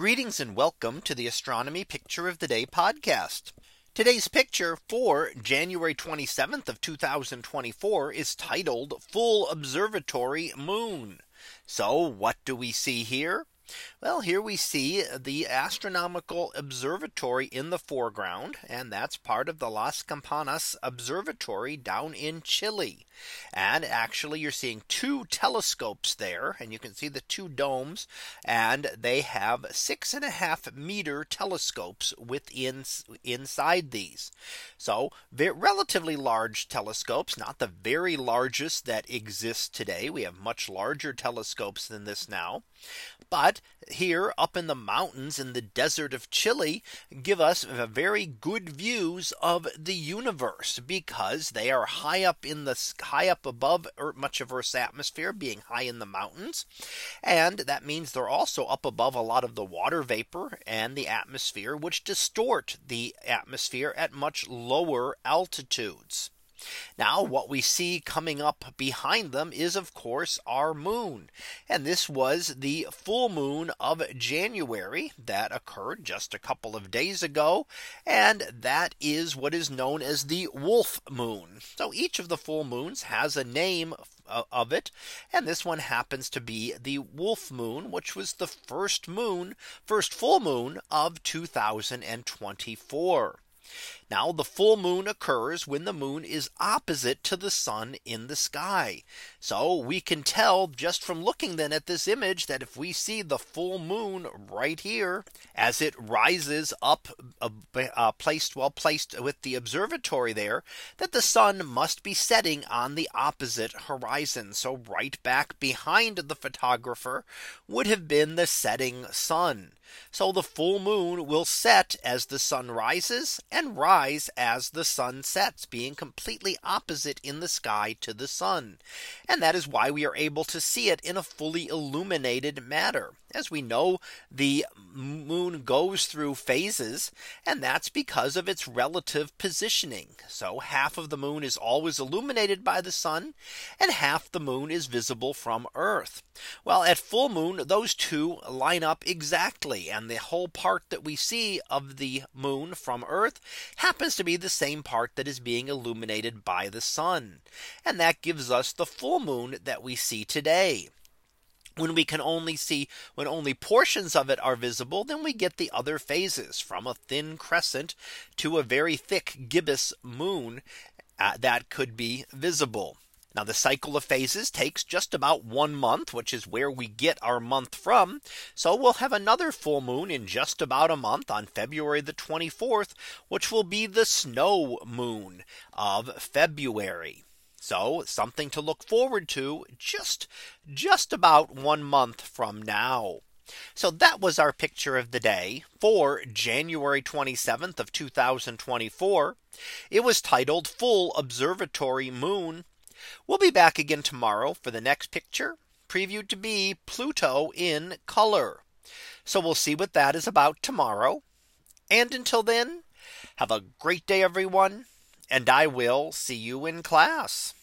Greetings and welcome to the Astronomy Picture of the Day podcast. Today's picture for January 27th of 2024 is titled Full Observatory Moon. So what do we see here? Well, here we see the astronomical observatory in the foreground, and that's part of the Las Campanas Observatory down in Chile. And actually, you're seeing two telescopes there, and you can see the two domes, and they have six and a half meter telescopes within inside these. So relatively large telescopes, not the very largest that exist today. We have much larger telescopes than this now. But here up in the mountains in the desert of Chile give us very good views of the universe because they are high up in the high up above er, much of Earth's atmosphere being high in the mountains. And that means they're also up above a lot of the water vapor and the atmosphere which distort the atmosphere at much lower altitudes. Now what we see coming up behind them is of course our moon. And this was the full moon of January that occurred just a couple of days ago. And that is what is known as the wolf moon. So each of the full moons has a name uh, of it. And this one happens to be the wolf moon, which was the first moon, first full moon of 2024. Now the full moon occurs when the moon is opposite to the sun in the sky. So we can tell just from looking then at this image that if we see the full moon right here as it rises up uh, uh, placed well placed with the observatory there that the sun must be setting on the opposite horizon. So right back behind the photographer would have been the setting sun. So the full moon will set as the sun rises and rise as the sun sets being completely opposite in the sky to the sun. And that is why we are able to see it in a fully illuminated manner. As we know, the moon goes through phases, and that's because of its relative positioning. So half of the moon is always illuminated by the sun, and half the moon is visible from Earth. Well, at full moon, those two line up exactly. And the whole part that we see of the moon from Earth happens to be the same part that is being illuminated by the sun. And that gives us the full moon that we see today when we can only see when only portions of it are visible, then we get the other phases from a thin crescent to a very thick gibbous moon uh, that could be visible. Now the cycle of phases takes just about one month, which is where we get our month from. So we'll have another full moon in just about a month on February the 24th, which will be the snow moon of February. So something to look forward to just just about one month from now. So that was our picture of the day for January 27th of 2024. It was titled Full Observatory Moon. We'll be back again tomorrow for the next picture previewed to be Pluto in color. So we'll see what that is about tomorrow. And until then, have a great day, everyone and I will see you in class.